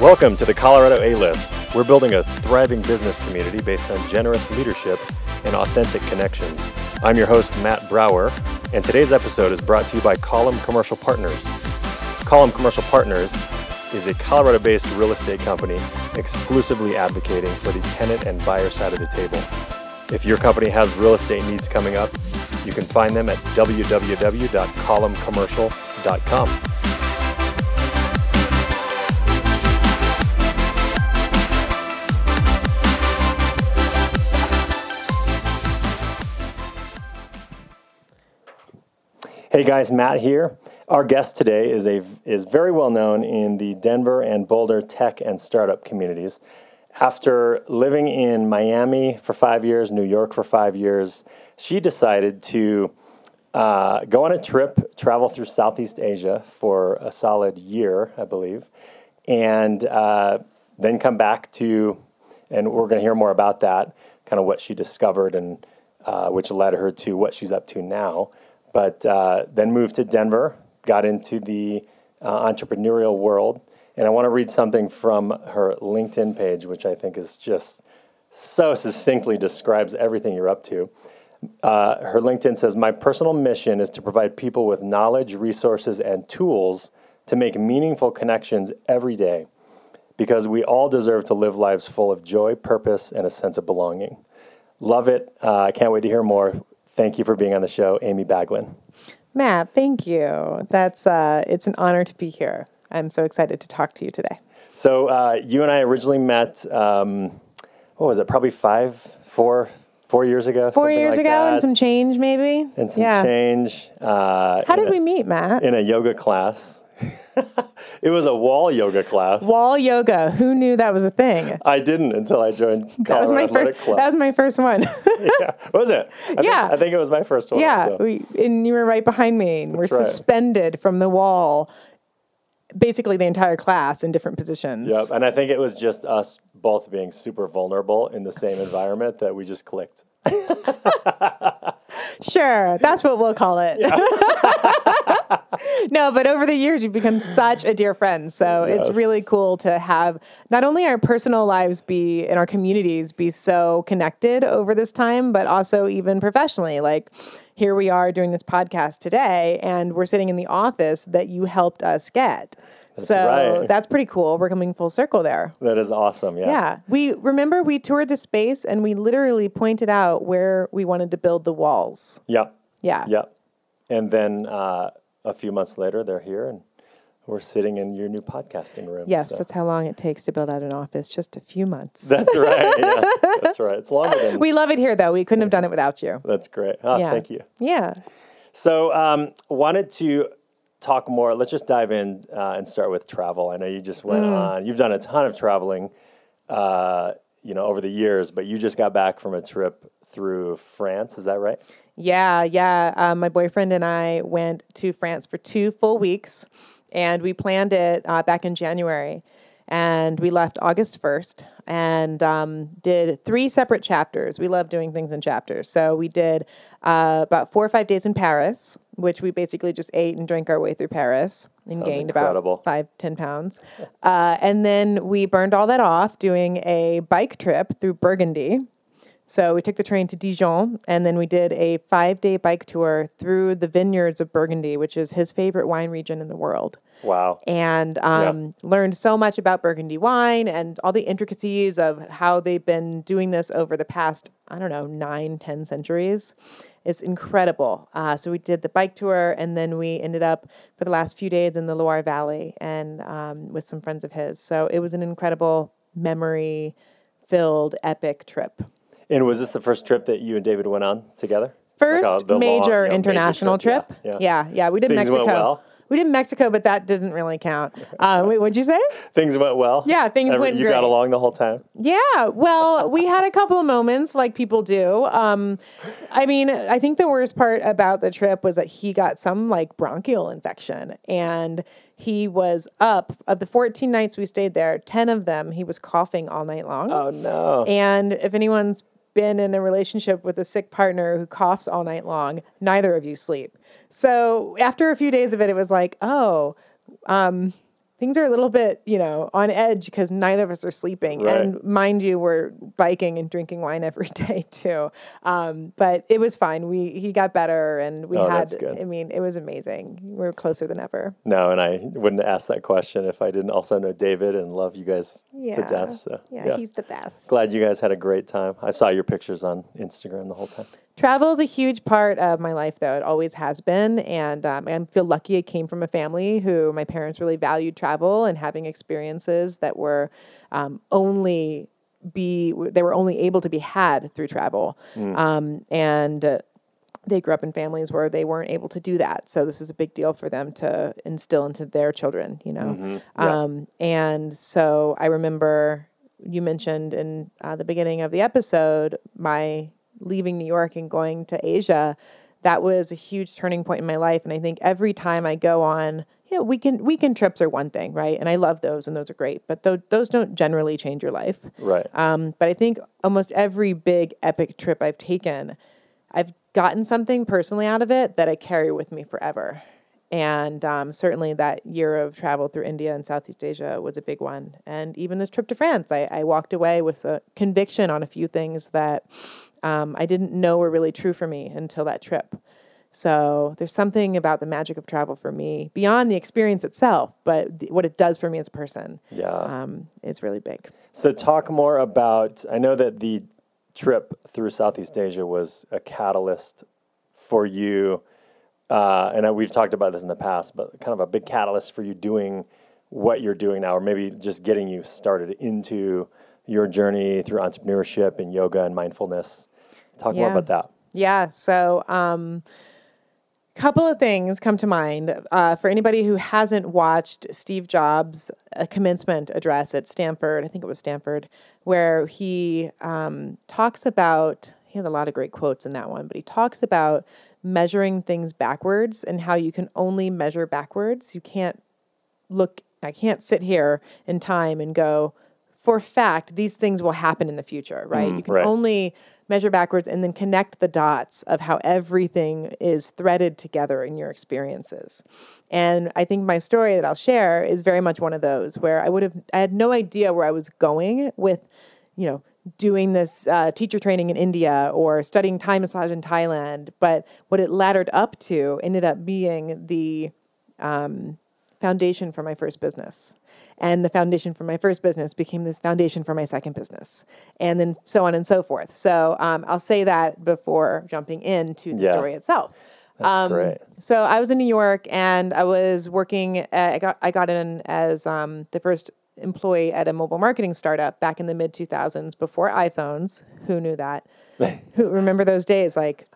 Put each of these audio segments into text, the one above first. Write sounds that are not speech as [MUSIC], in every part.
Welcome to the Colorado A List. We're building a thriving business community based on generous leadership and authentic connections. I'm your host, Matt Brower, and today's episode is brought to you by Column Commercial Partners. Column Commercial Partners is a Colorado based real estate company exclusively advocating for the tenant and buyer side of the table. If your company has real estate needs coming up, you can find them at www.columncommercial.com. Hey guys, Matt here. Our guest today is a is very well known in the Denver and Boulder tech and startup communities. After living in Miami for five years, New York for five years, she decided to uh, go on a trip, travel through Southeast Asia for a solid year, I believe, and uh, then come back to, and we're going to hear more about that, kind of what she discovered and uh, which led her to what she's up to now but uh, then moved to Denver, got into the uh, entrepreneurial world. And I want to read something from her LinkedIn page, which I think is just so succinctly describes everything you're up to. Uh, her LinkedIn says, My personal mission is to provide people with knowledge, resources, and tools to make meaningful connections every day because we all deserve to live lives full of joy, purpose, and a sense of belonging. Love it. Uh, I can't wait to hear more. Thank you for being on the show, Amy Baglan. Matt, thank you. That's uh, it's an honor to be here. I'm so excited to talk to you today. So uh, you and I originally met. Um, what was it? Probably five, four, four years ago. Four years like ago, that. and some change, maybe. and some yeah. change. Uh, How did a- we meet, Matt? In a yoga class. [LAUGHS] it was a wall yoga class. Wall yoga. Who knew that was a thing? I didn't until I joined Colorado [LAUGHS] That was my Athletic first. Club. That was my first one. [LAUGHS] yeah. Was it? I Yeah. Think, I think it was my first one. yeah, so. we, and you were right behind me, and we're right. suspended from the wall, basically the entire class in different positions. Yep. And I think it was just us both being super vulnerable in the same environment that we just clicked. Sure, that's what we'll call it. [LAUGHS] no, but over the years, you've become such a dear friend. So it's really cool to have not only our personal lives be and our communities be so connected over this time, but also even professionally. Like here we are doing this podcast today, and we're sitting in the office that you helped us get. So right. that's pretty cool. We're coming full circle there. That is awesome. Yeah. Yeah. We remember we toured the space and we literally pointed out where we wanted to build the walls. Yeah. Yeah. Yeah. And then uh, a few months later, they're here and we're sitting in your new podcasting room. Yes, so- that's how long it takes to build out an office. Just a few months. That's right. Yeah, [LAUGHS] that's right. It's longer than. We love it here, though. We couldn't have done it without you. that's great. Oh, Yeah. Thank you. Yeah. So, um, wanted to talk more. Let's just dive in uh, and start with travel. I know you just Mm. went on. You've done a ton of traveling, uh, you know, over the years, but you just got back from a trip through France. Is that right? Yeah. Yeah. Um, my boyfriend and I went to France for two full weeks, and we planned it uh, back in January. And we left August 1st and um, did three separate chapters. We love doing things in chapters. So we did uh, about four or five days in Paris, which we basically just ate and drank our way through Paris and Sounds gained incredible. about five, ten pounds. Uh, and then we burned all that off doing a bike trip through Burgundy. So we took the train to Dijon and then we did a five day bike tour through the vineyards of Burgundy, which is his favorite wine region in the world. Wow. And um, learned so much about Burgundy wine and all the intricacies of how they've been doing this over the past, I don't know, nine, ten centuries. It's incredible. Uh, so we did the bike tour and then we ended up for the last few days in the Loire Valley and um, with some friends of his. So it was an incredible memory filled epic trip. And was this the first trip that you and David went on together? First Like, uh, the long, major you know, international trip? trip. Yeah, Yeah, yeah. We did Things Mexico. well? We did Mexico, but that didn't really count. Uh, wait, what'd you say? Things went well. Yeah, things went You great. got along the whole time. Yeah, well, we had a couple of moments like people do. Um, I mean, I think the worst part about the trip was that he got some like bronchial infection and he was up of the 14 nights we stayed there, 10 of them he was coughing all night long. Oh no. And if anyone's been in a relationship with a sick partner who coughs all night long, neither of you sleep. So after a few days of it, it was like, oh, um, things are a little bit, you know, on edge because neither of us are sleeping. Right. And mind you, we're biking and drinking wine every [LAUGHS] day too. Um, but it was fine. We he got better, and we Oh, had. I mean, it was amazing. We're closer than ever. No, and I wouldn't ask that question if I didn't also know David and love you guys Yeah. to death. So Yeah, he's the best. glad you guys had a great time. I saw your pictures on Instagram the whole time. Travel is a huge part of my life, though. It always has been. And um, I feel lucky I came from a family who my parents really valued travel and having experiences that were um, only be they were only able to be had through travel. Um, and uh, they grew up in families where they weren't able to do that. So this is a big deal for them to instill into their children, you know. Yeah. Um, and so I remember you mentioned in uh, the beginning of the episode my leaving New York and going to Asia. That was a huge turning point in my life, and I think every time I go on, you know, weekend weekend trips are one thing, right? And I love those, and those are great, but those those don't generally change your life. Right. Um, but I think almost every big epic trip I've taken, I've gotten something personally out of it that I carry with me forever. And um, certainly that year of travel through India and Southeast Asia was a big one. And even this trip to France, I, I walked away with a conviction on a few things that um, I didn't know were really true for me until that trip. So there's something about the magic of travel for me beyond the experience itself, but th- what it does for me as a person Yeah. um, is really big. So, talk more about. I know that the trip through Southeast Asia was a catalyst for you, uh, and I- we've talked about this in the past, but kind of a big catalyst for you doing what you're doing now, or maybe just getting you started into your journey through entrepreneurship and yoga and mindfulness. Talk more about that. Yeah. So, um, couple of things come to mind uh, for anybody who hasn't watched Steve Jobs' uh, commencement address at Stanford. I think it was Stanford, where he um, talks about. He has a lot of great quotes in that one, but he talks about measuring things backwards and how you can only measure backwards. You can't look. I can't sit here in time and go. For fact, these things will happen in the future, right? you can right. only measure backwards and then connect the dots of how everything is threaded together in your experiences. And I think my story that I'll share is very much one of those where I would have I had no idea where I was going with, you know, doing this uh, teacher training in India or studying Thai massage in Thailand, but what it laddered up to ended up being the um, foundation for my first business. And the foundation for my first business became this foundation for my second business, and then so on and so forth. So um, I'll say that before jumping into the Yeah. story itself. That's great. So I was in New York, and I was working. At, I got I got in as um, the first employee at a mobile marketing startup back in the mid two thousands before iPhones. Who knew that? [LAUGHS] Who remember those days? Like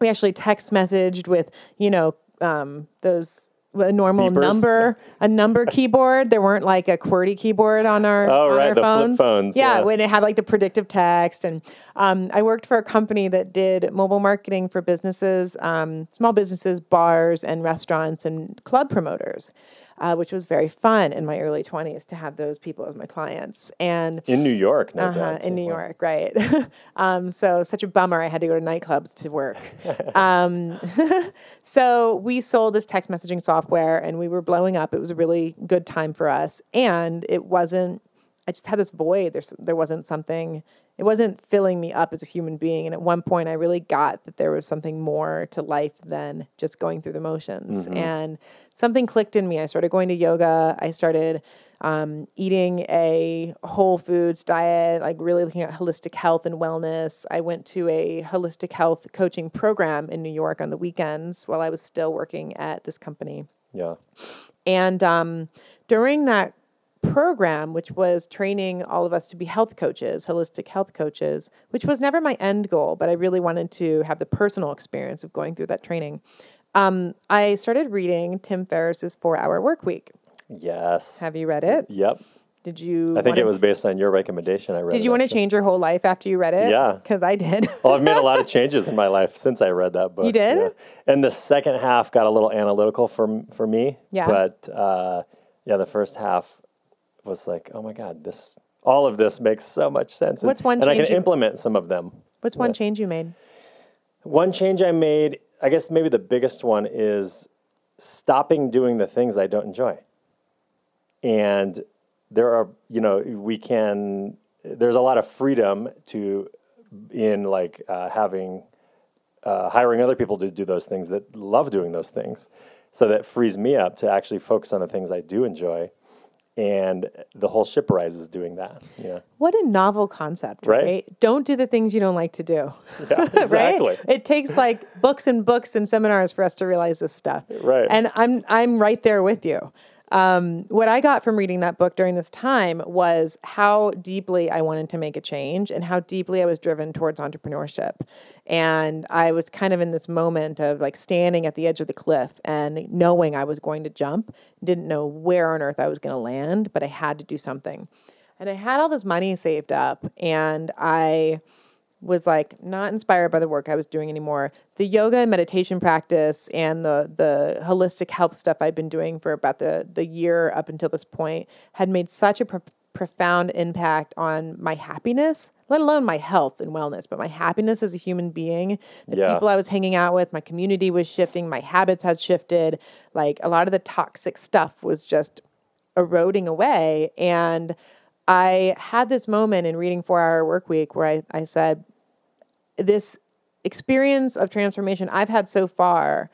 we actually text messaged with you know um, those a normal Beepers? number a number [LAUGHS] keyboard. There weren't like a QWERTY keyboard on our Oh, on right, our phones. phones, Yeah, yeah. when it had like the predictive text and um, I worked for a company that did mobile marketing for businesses, um, small businesses, bars and restaurants and club promoters, uh, which was very fun in my early twenties to have those people as my clients and. In New York, no Uh-huh, doubt. in. New York, right? [LAUGHS] um, so such a bummer. I had to go to nightclubs to work. [LAUGHS] um, [LAUGHS] so we sold this text messaging software, and we were blowing up. It was a really good time for us, and it wasn't. I just had this void. There's there wasn't something. It wasn't filling me up as a human being. And at one point, I really got that there was something more to life than just going through the motions. And something clicked in me. I started going to yoga. I started um, eating a whole foods diet, like really looking at holistic health and wellness. I went to a holistic health coaching program in New York on the weekends while I was still working at this company. Yeah. And um, during that program, which was training all of us to be health coaches, holistic health coaches, which was never my end goal, but I really wanted to have the personal experience of going through that training. Um, I started reading Tim Ferriss's Four Hour Work Week. Yes. Have you read it? Yep. Did you? I think it was based on your recommendation. I read. Did you want to change your whole life after you read it? Yeah. because I did. [LAUGHS] Well, I've made a lot of [LAUGHS] changes in my life since I read that book. You did? yeah. And the second half got a little analytical for for me. Yeah. But uh, yeah, the first half was like, oh my god, this all of this makes so much sense. And- What's one And I change can you- implement some of them. What's one Yeah. change you made? One change I made, I guess maybe the biggest one is stopping doing the things I don't enjoy. and there are you know we can there's a lot of freedom to in like uh, having uh, hiring other people to do those things that love doing those things so that frees me up to actually focus on the things i do enjoy and the whole Shiprise is doing that yeah What a novel concept, right? Right? Don't do the things you don't like to do. yeah [LAUGHS] exactly Right? It takes like books and books and seminars for us to realize this stuff. Right. And I'm I'm right there with you. Um, what I got from reading that book during this time was how deeply I wanted to make a change and how deeply I was driven towards entrepreneurship. And I was kind of in this moment of like standing at the edge of the cliff and knowing I was going to jump, didn't know where on earth I was going to land, but I had to do something. And I had all this money saved up and I was like not inspired by the work I was doing anymore. The yoga and meditation practice and the the holistic health stuff I'd been doing for about the the year up until this point had made such a pro- profound impact on my happiness, let alone my health and wellness, but my happiness as a human being. The Yeah. people I was hanging out with, my community was shifting, my habits had shifted. Like a lot of the toxic stuff was just eroding away and I had this moment in reading Four Hour Work Week where I, I said, This experience of transformation I've had so far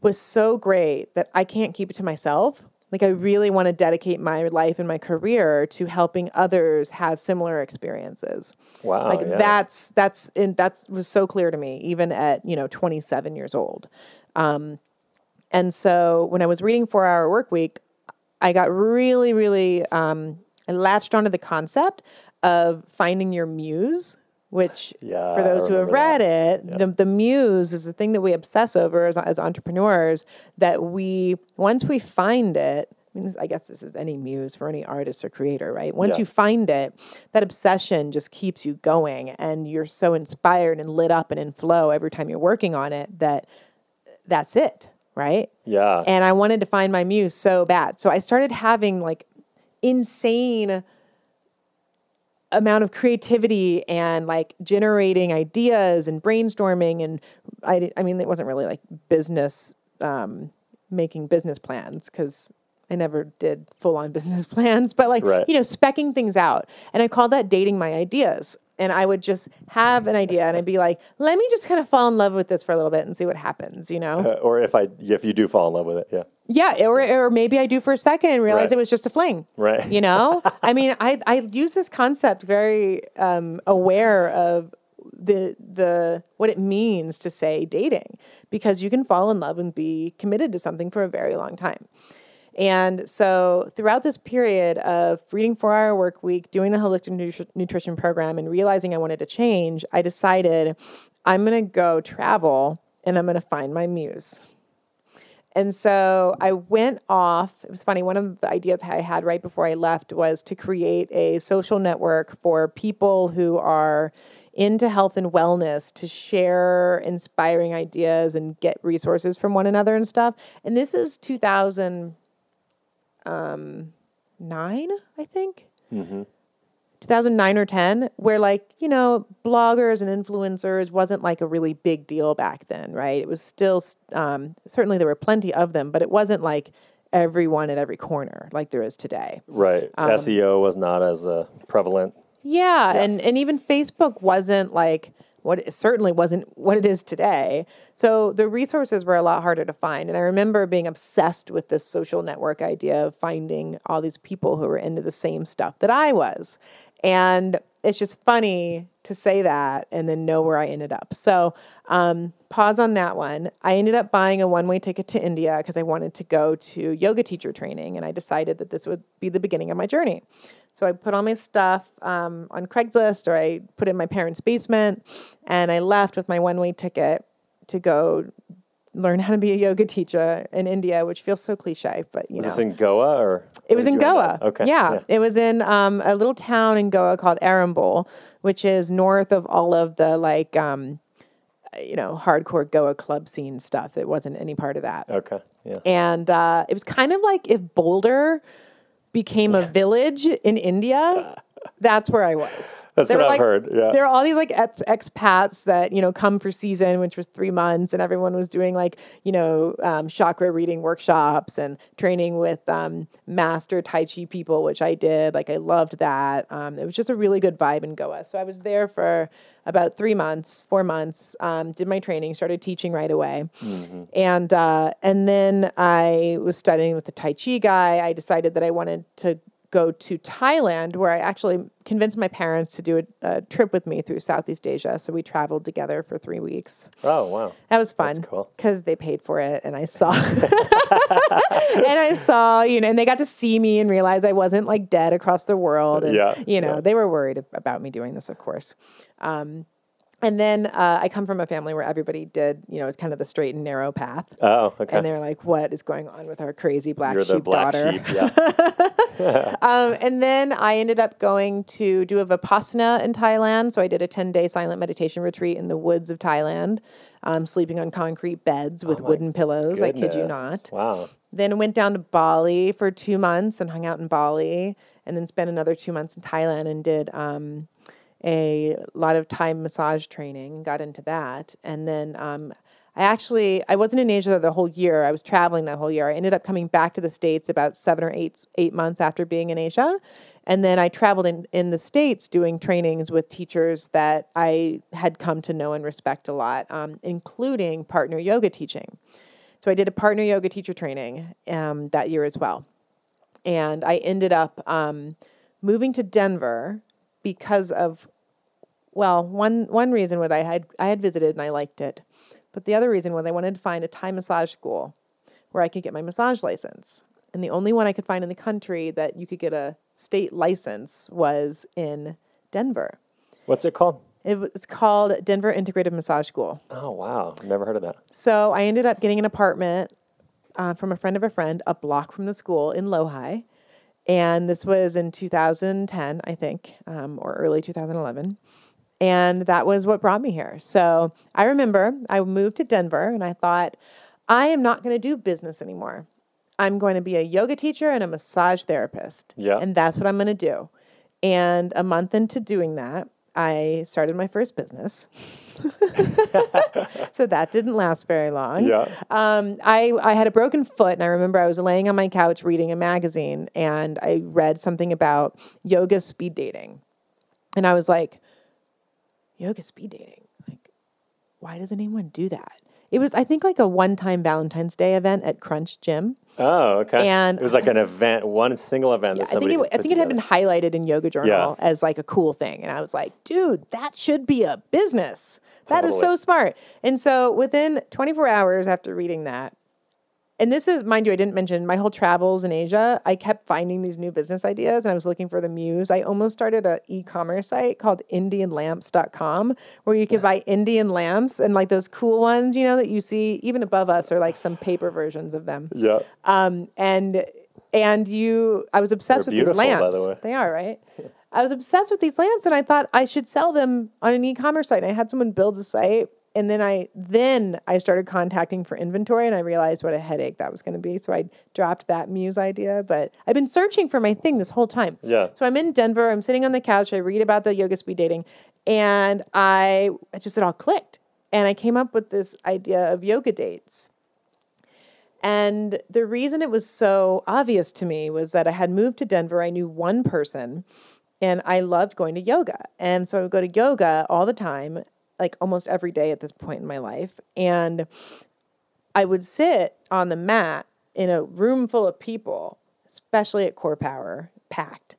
was so great that I can't keep it to myself. Like, I really want to dedicate my life and my career to helping others have similar experiences. wow like yeah. that's that's and that's was so clear to me even at you know 27 years old um, and so when i was reading four hour work week i got really really um, i latched onto the concept of finding your muse which Yeah, for those who have read it the, the muse is the thing that we obsess over as, as entrepreneurs that we once we find it I, mean, this- I guess this is any muse for any artist or creator right? Once Yeah. you find it that obsession just keeps you going and you're so inspired and lit up and in flow every time you're working on it that that's it right? Yeah. And I wanted to find my muse so bad. So I started having like insane amount of creativity and like generating ideas and brainstorming and I I mean it wasn't really like business um making business plans cuz I never did full on [LAUGHS] business plans, but like, Right. you know, specking things out. And I call that dating my ideas. And I would just have an idea and I'd be like, let me just kind of fall in love with this for a little bit and see what happens, you know? Uh, or if I if you do fall in love with it yeah Yeah, or or maybe I do for a second and realize Right. it was just a fling. Right. You know? [LAUGHS] I mean, I I use this concept very um, aware of the the what it means to say dating because you can fall in love and be committed to something for a very long time. And so throughout this period of reading 4-hour work week, doing the holistic nutri- nutrition program and realizing I wanted to change, I decided I'm going to go travel and I'm going to find my muse. And so I went off. It was funny. One of the ideas I had right before I left was to create a social network for people who are into health and wellness to share inspiring ideas and get resources from one another and stuff. And this is 2009, I think. 2009 or 10 where like you know bloggers and influencers wasn't like a really big deal back then right? It was still um, certainly there were plenty of them but it wasn't like everyone at every corner like there is today. Right. Um, SEO was not as uh, prevalent. Yeah, and and even Facebook wasn't like what it certainly wasn't what it is today. So the resources were a lot harder to find. And I remember being obsessed with this social network idea of finding all these people who were into the same stuff that I was. And it's just funny to say that and then know where I ended up. So um, pause on that one. I ended up buying a one way ticket to India because I wanted to go to yoga teacher training, and I decided that this would be the beginning of my journey. So I put all my stuff um, on Craigslist or I put it in my parents' basement, and I left with my one way ticket to go learn how to be a yoga teacher in India, which feels so cliche, but you was know. this in Goa or It was in did you end Goa. okay Yeah. It was in um, a little town in Goa called Arambol, which is north of all of the like, um, you know, hardcore Goa club scene stuff. It wasn't any part of that. okay yeah And uh, it was kind of like if Boulder became a village in India. Uh, That's where I was. That's There what I've like, heard, yeah. There are all these like ex- expats that, you know, come for season, which was three months, and everyone was doing like, you know, um, chakra reading workshops and training with um, master Tai Chi people, which I did. Like, I loved that. Um, it was just a really good vibe in Goa. So I was there for about three months, four months, um, did my training, started teaching right away. And, uh, and then I was studying with the Tai Chi guy. I decided that I wanted to go to Thailand, where I actually convinced my parents to do a, a trip with me through Southeast Asia. So we traveled together for three weeks. Oh wow. That was fun cool. because they paid for it, and I saw, [LAUGHS] and I saw, you know, and they got to see me and realize I wasn't like dead across the world. And, Yeah, you know, yeah. they were worried about me doing this, of course. Um, and then uh, I come from a family where everybody did, you know, it's kind of the straight and narrow path. Oh okay. And they're like, "What is going on with our crazy black You're sheep the black daughter?" sheep. Yeah. [LAUGHS] [LAUGHS] Um, and then I ended up going to do a Vipassana in Thailand. So I did a 10 day silent meditation retreat in the woods of Thailand, um, sleeping on concrete beds with wooden pillows. I kid you not. Wow. Then went down to Bali for two months and hung out in Bali, and then spent another two months in Thailand and did um, a lot of Thai massage training. Got into that, and then um, I actually I wasn't in Asia the whole year. I was traveling that whole year. I ended up coming back to the states about seven or eight eight months after being in Asia, and then I traveled in in the states doing trainings with teachers that I had come to know and respect a lot, um, including partner yoga teaching. So I did a partner yoga teacher training um, that year as well. And I ended up um, moving to Denver because of, well, one, one reason was I had, I had visited and I liked it. But the other reason was I wanted to find a Thai massage school where I could get my massage license. And the only one I could find in the country that you could get a state license was in Denver. What's it called? It was called Denver Integrative Massage School. Oh wow. Never heard of that. So I ended up getting an apartment uh, from a friend of a friend, a block from the school in Lohi. And this was in 2010, I think, um, or early 2011. And that was what brought me here. So I remember I moved to Denver and I thought, I am not going to do business anymore. I'm going to be a yoga teacher and a massage therapist. Yeah. And that's what I'm going to do. And a month into doing that, I started my first business. [LAUGHS] so that didn't last very long. Yeah. Um, I, I had a broken foot, and I remember I was laying on my couch reading a magazine, and I read something about yoga speed dating. And I was like, yoga speed dating? Like, why does anyone do that? It was, I think, like a one time Valentine's Day event at Crunch Gym. Oh, okay. And- it was like an event, one single event that I think it, I think it had been highlighted in Yoga Journal as like a cool thing, and I was like, dude, that should be a business. That is so smart. And so within 24 hours after reading that, and this is, mind you, I didn't mention my whole travels in Asia. I kept finding these new business ideas and I was looking for the muse. I almost started an e commerce site called indianlamps.com where you could buy Indian lamps and like those cool ones, you know, that you see even above us or like some paper versions of them Yeah. um, and and you i was obsessed They're with these the lamps way. they are right i was obsessed with these lamps and i thought i should sell them on an e-commerce site and i had someone build a site and then i then i started contacting for inventory and i realized what a headache that was going to be so i dropped that muse idea but i've been searching for my thing this whole time Yeah. so i'm in denver i'm sitting on the couch i read about the yoga speed dating and i it just it all clicked and i came up with this idea of yoga dates and the reason it was so obvious to me was that I had moved to Denver. I knew one person and I loved going to yoga. And so I would go to yoga all the time, like almost every day at this point in my life. And I would sit on the mat in a room full of people, especially at Core Power, packed.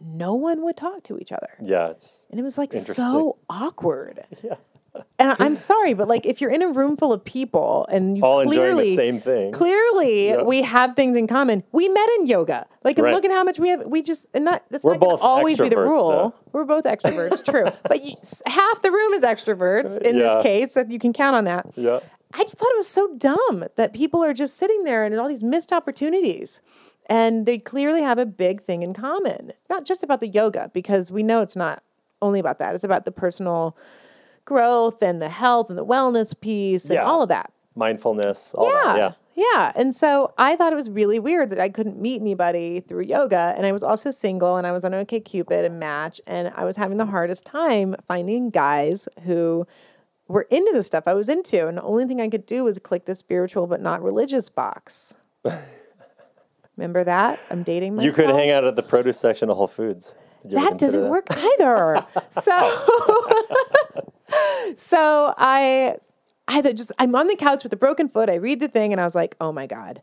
No one would talk to each other. Yeah. It's And it was like so awkward. [LAUGHS] And I'm sorry, but like if you're in a room full of people and you All enjoying the clearly same thing. clearly Yeah. we have things in common. We met in yoga. Like Right. look at how much we have. We just and not that's We're not always be the rule. though. We're both extroverts, [LAUGHS] true. But you, half the room is extroverts in Yeah. this case, so you can count on that. yeah. I just thought it was so dumb that people are just sitting there and all these missed opportunities. And they clearly have a big thing in common. Not just about the yoga, because we know it's not only about that. It's about the personal growth and the health and the wellness piece and Yeah. all of that. Mindfulness. All yeah. That. Yeah. Yeah. And so I thought it was really weird that I couldn't meet anybody through yoga. And I was also single and I was on OK Cupid and Match. And I was having the hardest time finding guys who were into the stuff I was into. And the only thing I could do was click the spiritual but not religious box. [LAUGHS] Remember that? I'm dating myself. You could hang out at the produce section of Whole Foods. Did you ever that doesn't work either. [LAUGHS] so, [LAUGHS] so I, I just, I'm on the couch with a broken foot. I read the thing and I was like, oh my God,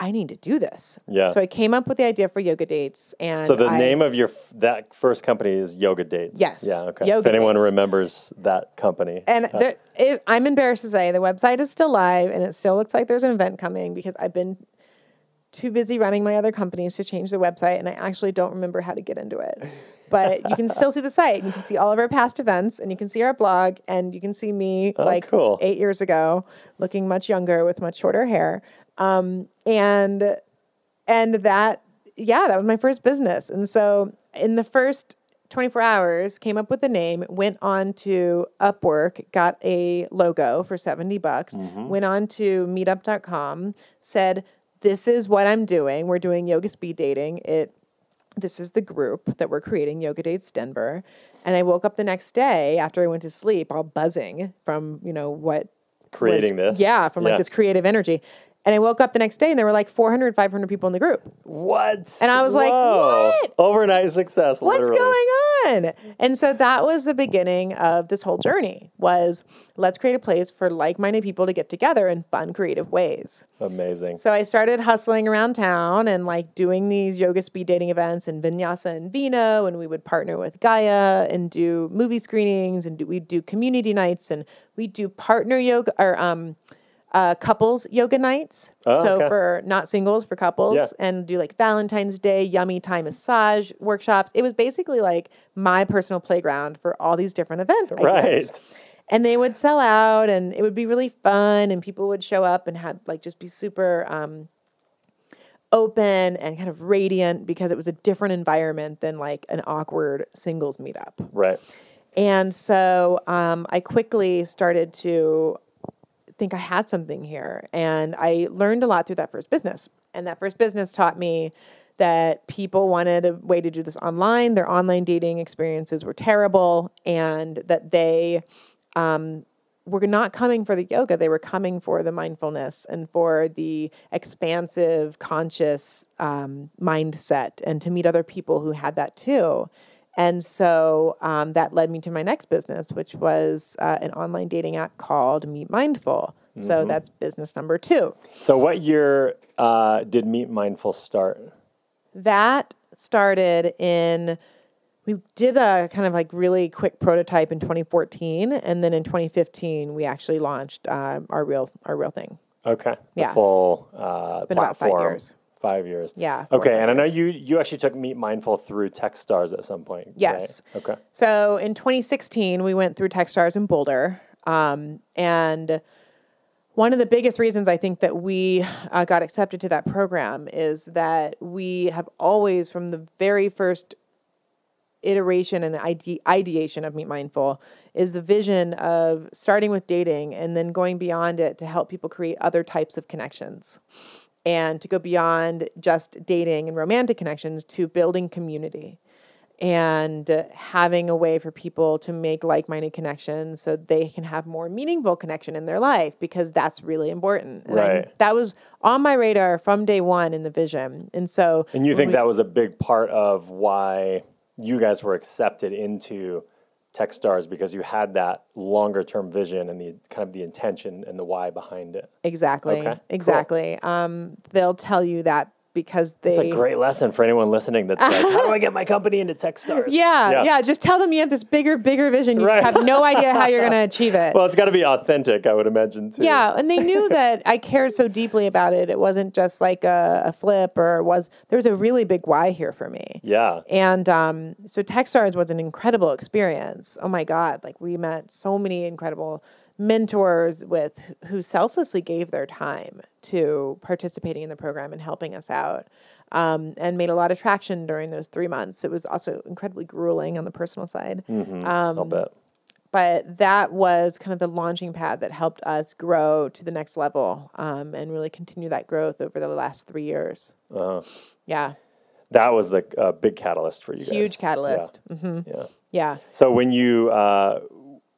I need to do this. Yeah. So I came up with the idea for yoga dates. And So the I- name of your f- that first company is Yoga Dates. Yes, Yeah. Okay. Yoga if anyone Dates. remembers that company. And Uh, there, it, I'm embarrassed to say the website is still live and it still looks like there's an event coming because I've been too busy running my other companies to change the website and I actually don't remember how to get into it. [LAUGHS] But you can still see the [LAUGHS] site. You can see all of our past events and you can see our blog and you can see me like Oh, cool. eight years ago looking much younger with much shorter hair. Um, and and that yeah that was my first business. And so in the first 24 hours came up with the name went on to upwork got a logo for 70 bucks went on to meetup.com said this is what i'm doing. We're doing yoga speed dating. It this is the group that we're creating yoga dates denver. And i woke up the next day after i went to sleep all buzzing from you know what Creating was- this? yeah from like this creative energy and i woke up the next day and there were like 400 500 people in the group what? And I was like, what? Overnight success. what's literally. going on and so that was the beginning of this whole journey was let's create a place for like-minded people to get together in fun creative ways Amazing. so i started hustling around town and like doing these yoga speed dating events in vinyasa and vino and we would partner with gaia and do movie screenings and do, we'd do community nights and we'd do partner yoga or um uh, couples yoga nights. Oh, so okay. for not singles, for couples, Yeah. and do like Valentine's Day, yummy Thai massage workshops. It was basically like my personal playground for all these different event ideas. Right. And they would sell out, and it would be really fun, and people would show up and have like just be super um, open and kind of radiant because it was a different environment than like an awkward singles meetup. Right. And so um, I quickly started to think I had something here. And I learned a lot through that first business. And that first business taught me that people wanted a way to do this online. Their online dating experiences were terrible, and that they um, were not coming for the yoga. They were coming for the mindfulness and for the expansive, conscious um, mindset, and to meet other people who had that too. And so um, that led me to my next business, which was uh, an online dating app called Meet Mindful. So that's business number two. So, what year uh, did Meet Mindful start? That started in, we did a kind of like really quick prototype in 2014. And then in 2015, we actually launched um, our real our real thing. Okay. The Yeah. full uh, It's been about five years. Five years. Yeah, Okay, and I know you you actually took Meet Mindful through TechStars at some point. Yes. right? Okay. So in 2016, we went through Techstars in Boulder. Um, and one of the biggest reasons I think that we uh, got accepted to that program is that we have always, from the very first iteration and the ide- ideation of Meet Mindful, is the vision of starting with dating and then going beyond it to help people create other types of connections and to go beyond just dating and romantic connections to building community and uh, having a way for people to make like-minded connections so they can have more meaningful connection in their life because that's really important. And I- Right. that was on my radar from day one in the vision. And so And you think that was a big part of why you guys were accepted into TechStars because you had that longer term vision and the kind of the intention and the why behind it. exactly, Okay, cool. exactly. Um, they'll tell you that because they It's a great lesson for anyone listening that's like, how do I get my company into TechStars? [LAUGHS] yeah, yeah, Just tell them you have this bigger, bigger vision. You Right. have no idea how you're going to achieve it. Well, it's got to be authentic, I would imagine, too. Yeah, and they knew [LAUGHS] that I cared so deeply about it. It wasn't just like a, a flip, or was there was a really big why here for me. Yeah. And um, so Techstars was an incredible experience. Oh my God! Like we met so many incredible mentors with who selflessly gave their time to participating in the program and helping us out, um, and made a lot of traction during those three months. It was also incredibly grueling on the personal side. I'll bet. but that was kind of the launching pad that helped us grow to the next level um, and really continue that growth over the last three years. Uh-huh. Yeah, That was the uh, big catalyst for you guys. huge catalyst. Yeah. hmm yeah. Yeah. So when you uh,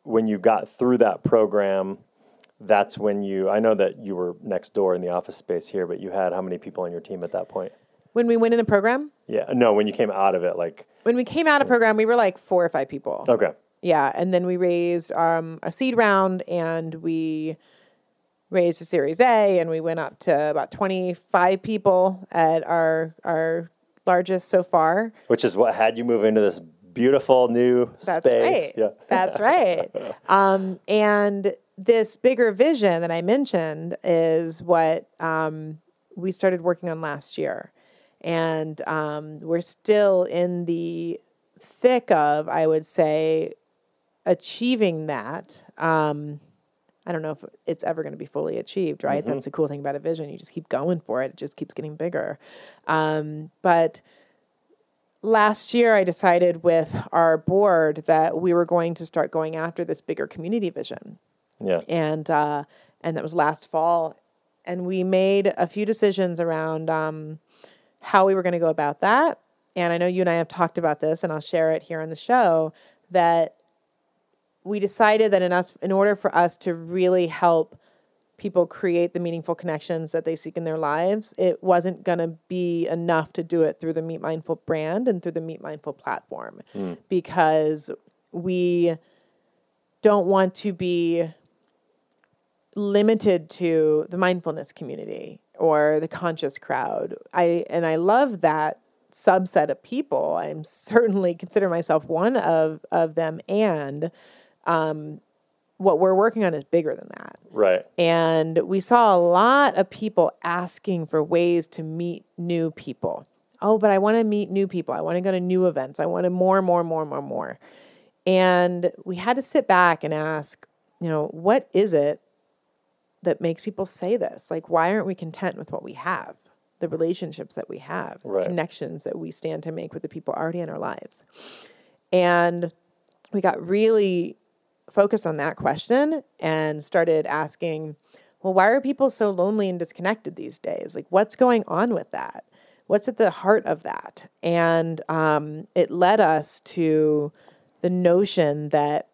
when you got through that program, that's when you. I know that you were next door in the office space here, but you had how many people on your team at that point? When we went in the program, Yeah, no, when you came out of it, like when we came out of program, we were like four or five people. okay, Yeah, and then we raised um, a seed round, and we raised a Series A, and we went up to about twenty five people at our our largest so far. which is what had you move into this beautiful new That's space. right. Yeah, That's [LAUGHS] right. Um, and this bigger vision that I mentioned is what um, we started working on last year. And um, we're still in the thick of, I would say, achieving that. Um, I don't know if it's ever going to be fully achieved, right? That's the cool thing about a vision. You just keep going for it, it just keeps getting bigger. Um, but last year I decided with our board that we were going to start going after this bigger community vision. yeah, And uh, and that was last fall. And we made a few decisions around um, how we were going to go about that. And I know you and I have talked about this, and I'll share it here on the show that we decided that in us, in order for us to really help people create the meaningful connections that they seek in their lives, it wasn't going to be enough to do it through the Meet Mindful brand and through the Meet Mindful platform because we don't want to be limited to the mindfulness community or the conscious crowd. I and I love that subset of people. I'm certainly consider myself one of of them and um, what we're working on is bigger than that. right. And we saw a lot of people asking for ways to meet new people. Oh, but I want to meet new people. I want to go to new events. I want to more, more, more, more, more. And we had to sit back and ask, you know, what is it that makes people say this? Like, why aren't we content with what we have? The relationships that we have, the Right. connections that we stand to make with the people already in our lives. And we got really focused on that question and started asking, well, why are people so lonely and disconnected these days? Like, what's going on with that? What's at the heart of that? And um, it led us to the notion that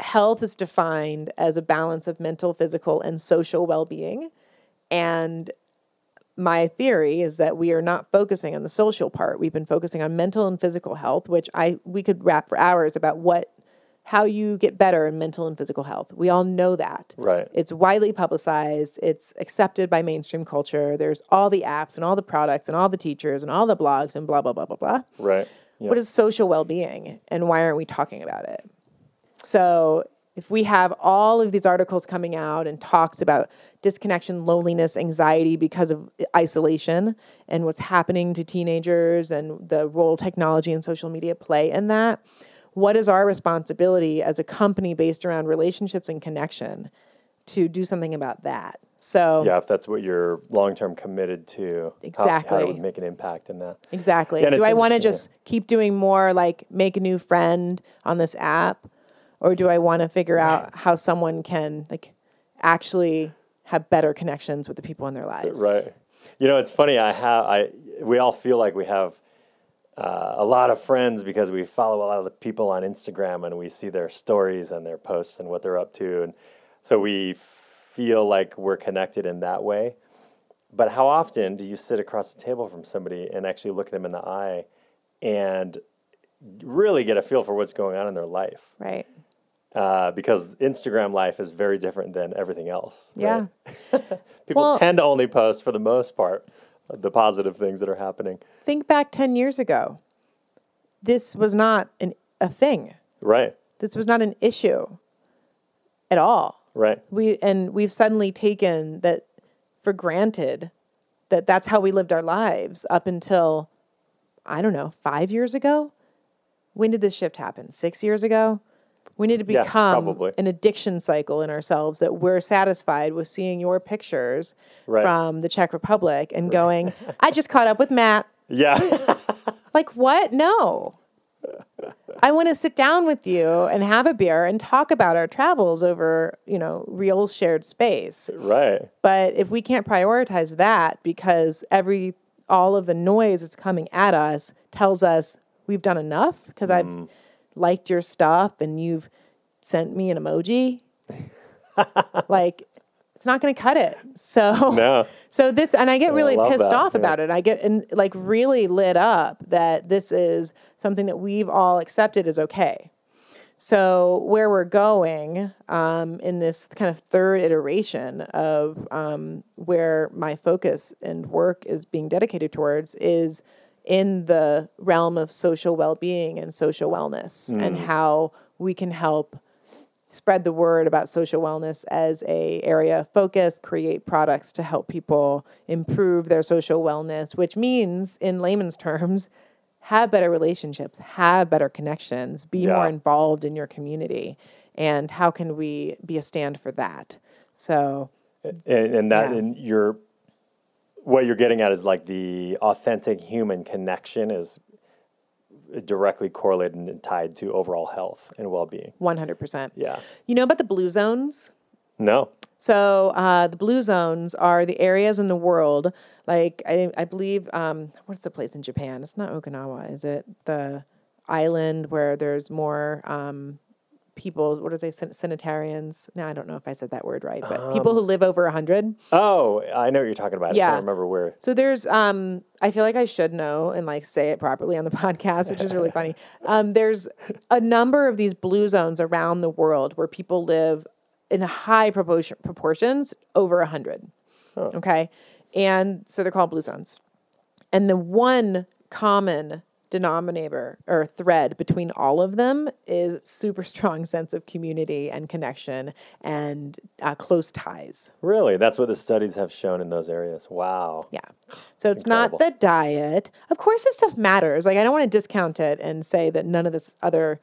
health is defined as a balance of mental, physical, and social well being. And my theory is that we are not focusing on the social part. We've been focusing on mental and physical health, which I we could rap for hours about what how you get better in mental and physical health. We all know that. Right. It's widely publicized, it's accepted by mainstream culture. There's all the apps and all the products and all the teachers and all the blogs and blah blah blah blah blah. Right. Yeah. What is social well-being and why aren't we talking about it? So, if we have all of these articles coming out and talks about disconnection, loneliness, anxiety because of isolation and what's happening to teenagers and the role technology and social media play in that, what is our responsibility as a company based around relationships and connection to do something about that? So, yeah, if that's what you're long term committed to, how- how, Exactly. it would make an impact in that. Exactly. Yeah, do I want to just keep doing more like make a new friend on this app or do I want to figure out how someone can like actually have better connections with the people in their lives? Right. You know, it's funny. I have. I. We all feel like we have uh, a lot of friends because we follow a lot of the people on Instagram and we see their stories and their posts and what they're up to, and so we feel like we're connected in that way. But how often do you sit across the table from somebody and actually look them in the eye and really get a feel for what's going on in their life? Right. Uh, because Instagram life is very different than everything else. Yeah. right? [LAUGHS] People Well- tend to only post for the most part the positive things that are happening. Think back 10 years ago. This was not an, a thing. Right. This was not an issue at all. Right. We and we've suddenly taken that for granted that that's how we lived our lives up until I don't know, 5 years ago. When did this shift happen? 6 years ago? We need to become probably. an addiction cycle in ourselves that we're satisfied with seeing your pictures Right. from the Czech Republic and going, [LAUGHS] I just caught up with Matt. Yeah. [LAUGHS] Like what? No. I want to sit down with you and have a beer and talk about our travels over, you know, real shared space. Right. But if we can't prioritize that because every all of the noise that's coming at us tells us we've done enough because Mm. I've liked your stuff and you've sent me an emoji, [LAUGHS] like it's not going to cut it. So No. [LAUGHS] so this, and I get really love pissed that, off yeah. about it. I get and like really lit up that this is something that we've all accepted as okay. So where we're going um, in this kind of third iteration of um, where my focus and work is being dedicated towards is in the realm of social well-being and social wellness and mm. how we can help spread the word about social wellness as a area of focus create products to help people improve their social wellness which means in layman's terms have better relationships have better connections be Yeah. more involved in your community and how can we be a stand for that so and, and that Yeah. and you're what you're getting at is like the authentic human connection is directly correlated and tied to overall health and well-being. 100% yeah. You know about the blue zones? No. So uh, the blue zones are the areas in the world, like I, I believe, um, what's the place in Japan? It's not Okinawa, is it? The island where there's more um, people. What are they? San- sanitarians? No, I don't know if I said that word right, but people who live over a hundred. oh i know what you're talking about i Yeah. can't remember where So there's, um, I feel like I should know and like say it properly on the [LAUGHS] podcast, which is really funny. [LAUGHS] Um, there's a number of these blue zones around the world where people live in high proportion, proportions over a hundred. Okay. And so they're called blue zones. And the one common denominator or thread between all of them is super strong [LAUGHS] sense of community and connection and uh, close ties. really that's what the studies have shown in those areas wow Yeah. So it's not the diet. Of course, this stuff matters. Like, I don't want to discount it and say that none of this other,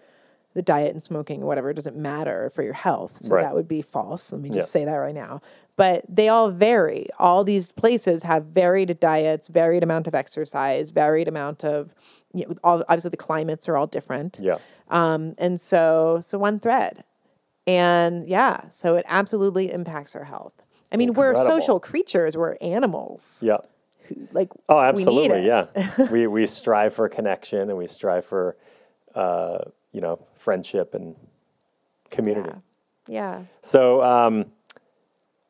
the diet and smoking, or whatever, doesn't matter for your health. So Right. that would be false. Let me just Yeah. say that right now. But they all vary. All these places have varied diets, varied amount of exercise, varied amount of, you know, all, obviously the climates are all different. yeah Um, and so, so one thread. And yeah, so it absolutely impacts our health. I mean, we're social creatures, we're animals yeah like Oh, absolutely. Yeah. [LAUGHS] we we strive for connection and we strive for uh, you know, friendship and community. yeah So um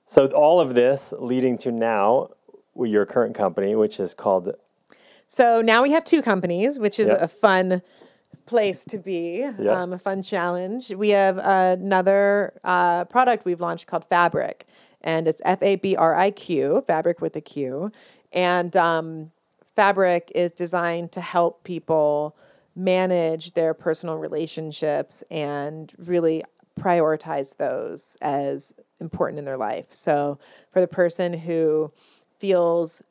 so all of this leading to now your current company, which is called so now we have two companies which is Yep. a fun place to be Yeah. um, a fun challenge we have another uh, product we've launched called Fabriq and it's f-a-b-r-i-q Fabriq with a q and um, Fabriq is designed to help people manage their personal relationships and really prioritize those as important in their life. So, for the person who feels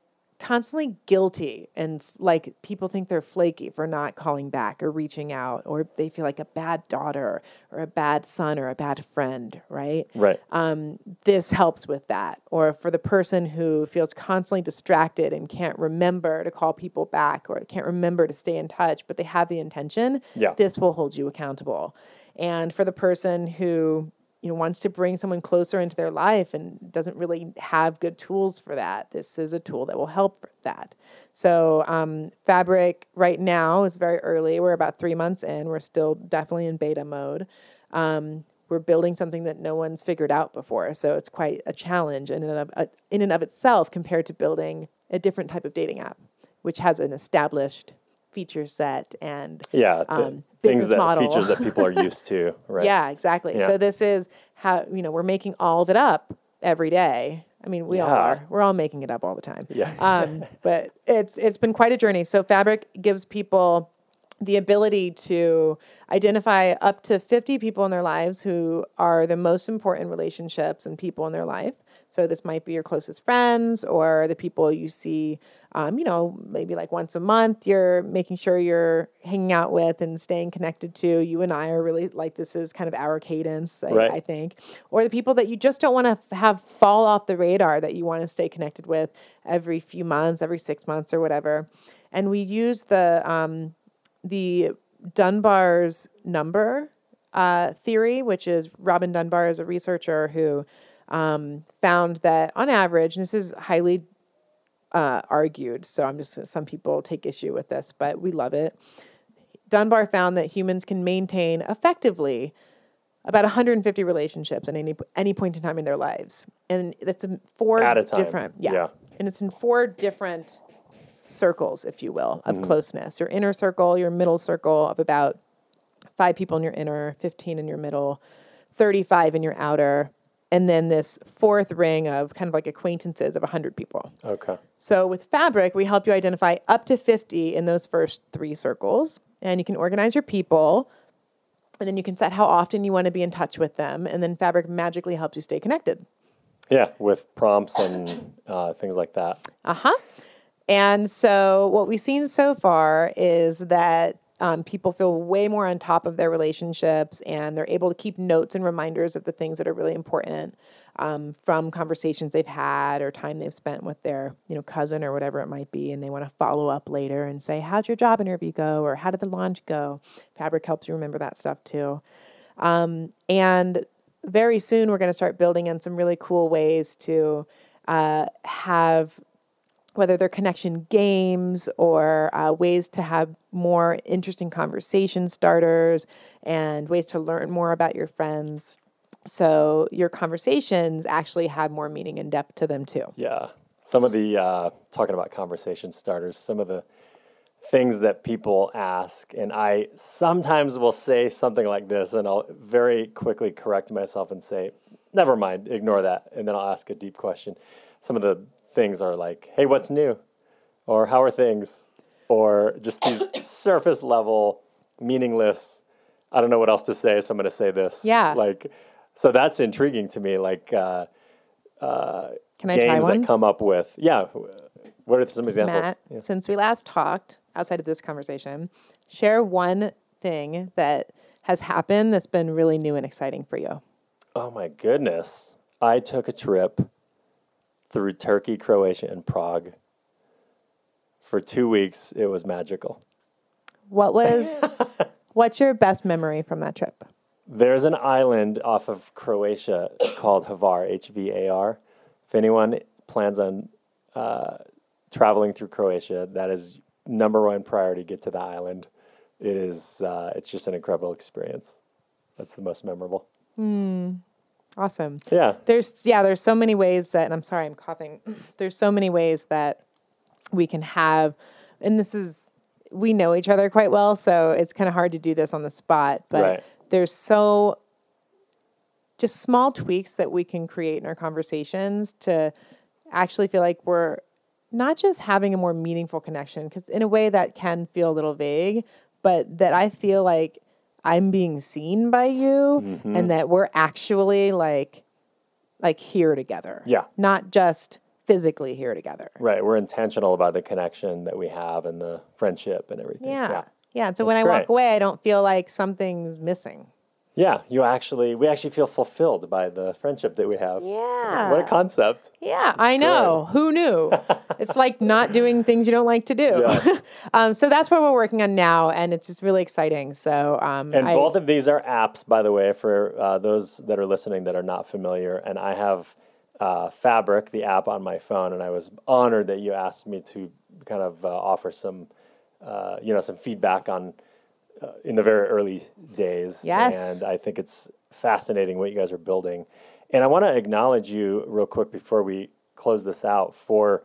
constantly guilty and like people think they're flaky for not calling back or reaching out, or they feel like a bad daughter or a bad son or a bad friend, right? right. um, this helps with that. Or for the person who feels constantly distracted and can't remember to call people back or can't remember to stay in touch, but they have the intention, Yeah. this will hold you accountable. And for the person who you know wants to bring someone closer into their life and doesn't really have good tools for that, this is a tool that will help for that. So um, Fabriq right now is very early. We're about three months in. We're still definitely in beta mode um, we're building something that no one's figured out before. So it's quite a challenge in and of, uh, in and of itself compared to building a different type of dating app, which has an established feature set and Yeah. the um, things business that model. features that people are [LAUGHS] used to, right? Yeah, exactly. Yeah. So this is how you know we're making all of it up every day. I mean, we all are. We're all making it up all the time. Yeah. [LAUGHS] um, but it's it's been quite a journey. So Fabriq gives people the ability to identify up to 50 people in their lives who are the most important relationships and people in their life. So this might be your closest friends or the people you see, um, you know, maybe like once a month. You're making sure you're hanging out with and staying connected to. You and I are really like this is kind of our cadence, I, Right. I think, or the people that you just don't want to have fall off the radar that you want to stay connected with every few months, every six months, or whatever. And we use the um, the Dunbar's number uh, theory, which is Robin Dunbar is a researcher who um, found that on average, and this is highly uh, argued, so I'm just some people take issue with this, but we love it. Dunbar found that humans can maintain effectively about 150 relationships at any any point in time in their lives, and that's in four At a time. different yeah. Yeah. and it's in four different circles, if you will, of closeness. Your inner circle, your middle circle of about five people in your inner, 15 in your middle, 35 in your outer, and then this fourth ring of kind of like acquaintances of 100 people. Okay. So with Fabriq, we help you identify up to 50 in those first three circles, and you can organize your people. And then you can set how often you want to be in touch with them. And then Fabriq magically helps you stay connected. Yeah, with prompts and uh, things like that. Uh huh. And so, what we've seen so far is that um, people feel way more on top of their relationships and they're able to keep notes and reminders of the things that are really important um, from conversations they've had or time they've spent with their you know cousin or whatever it might be and they want to follow up later and say how'd your job interview go? or how did the launch go? Fabriq helps you remember that stuff too. Um, and very soon we're going to start building in some really cool ways to uh, have whether they're connection games or uh, ways to have more interesting conversation starters and ways to learn more about your friends. So your conversations actually have more meaning and depth to them too. Yeah. Some of the, uh, talking about conversation starters, some of the things that people ask, and I sometimes will say something like this, and I'll very quickly correct myself and say, never mind, ignore that. And then I'll ask a deep question. Some of the things are like, hey, what's new? Or how are things? Or just these [COUGHS] surface level, meaningless, I don't know what else to say, so I'm going to say this. Yeah. Like, so that's intriguing to me. Like, uh, Can I games one? that come up with yeah what are some examples Matt, Yeah. since we last talked outside of this conversation, share one thing that has happened that's been really new and exciting for you. oh my goodness i took a trip through turkey croatia and prague. For two weeks it was magical. What was [LAUGHS] what's your best memory from that trip? there's an island off of croatia called hvar h-v-a-r if anyone plans on uh, traveling through croatia that is number one priority get to the island. It is uh, it's just an incredible experience. That's the most memorable Awesome. yeah There's yeah, there's so many ways that and I'm sorry, I'm coughing. [LAUGHS] There's so many ways that we can have and this is we know each other quite well, so it's kind of hard to do this on the spot, but Right. there's so just small tweaks that we can create in our conversations to actually feel like we're not just having a more meaningful connection because in a way that can feel a little vague but that i feel like i'm being seen by you Mm-hmm. and that we're actually like like here together Yeah. not just physically here together Right. We're intentional about the connection that we have and the friendship and everything. yeah yeah, and so when That's i walk away i don't feel like something's missing Yeah. You actually, we actually feel fulfilled by the friendship that we have. yeah What a concept. Yeah, I know. Who knew? [LAUGHS] it's like not doing things you don't like to do. Yeah. [LAUGHS] um, so that's what we're working on now, and it's just really exciting. So, um, And I- both of these are apps, by the way, for uh, those that are listening that are not familiar. And I have uh, Fabriq, the app, on my phone, and I was honored that you asked me to kind of uh, offer some, uh, you know, some feedback on uh, in the very early days. Yes. And I think it's fascinating what you guys are building. And I want to acknowledge you real quick before we close this out for,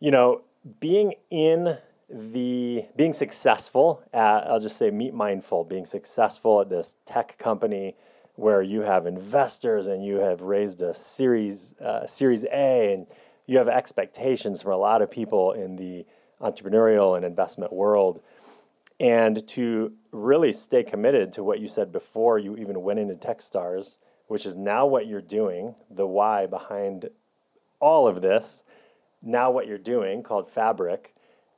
you know, being in the being successful at I'll just say MeetMindful, being successful at this tech company where you have investors and you have raised a series uh, series A and you have expectations from a lot of people in the entrepreneurial and investment world and to really stay committed to what you said before you even went into Techstars, which is now what you're doing, the why behind all of this, now what you're doing called Fabriq,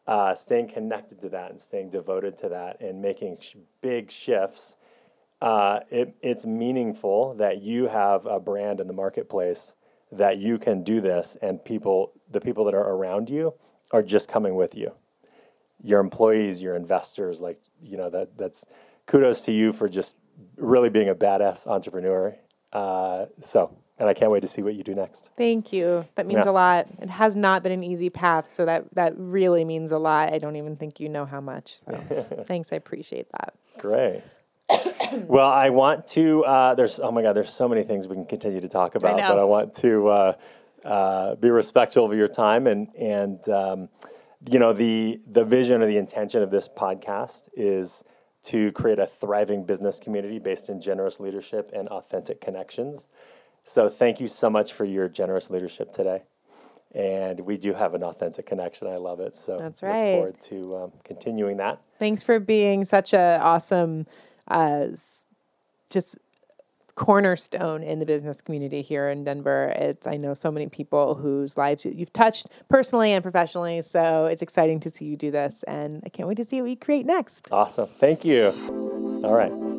uh, staying connected to that and staying devoted to that and making sh- big shifts. Uh, it, it's meaningful that you have a brand in the marketplace that you can do this and people the people that are around you are just coming with you your employees, your investors. Like you know that that's kudos to you for just really being a badass entrepreneur. Uh, so, and I can't wait to see what you do next. Thank you. That means Yeah. a lot. It has not been an easy path, so that that really means a lot. I don't even think you know how much. So, [LAUGHS] thanks. I appreciate that. Great. [COUGHS] well, I want to. Uh, there's oh my god, there's so many things we can continue to talk about, know. but I want to uh, uh, be respectful of your time and and um, you know the the vision or the intention of this podcast is to create a thriving business community based in generous leadership and authentic connections. So, thank you so much for your generous leadership today. And we do have an authentic connection. I love it. So, That's look right. forward to um, continuing that. Thanks for being such a awesome, uh, just cornerstone in the business community here in Denver. It's I know so many people whose lives you- you've touched personally and professionally. So it's exciting to see you do this, and I can't wait to see what you create next. Awesome. Thank you. All right.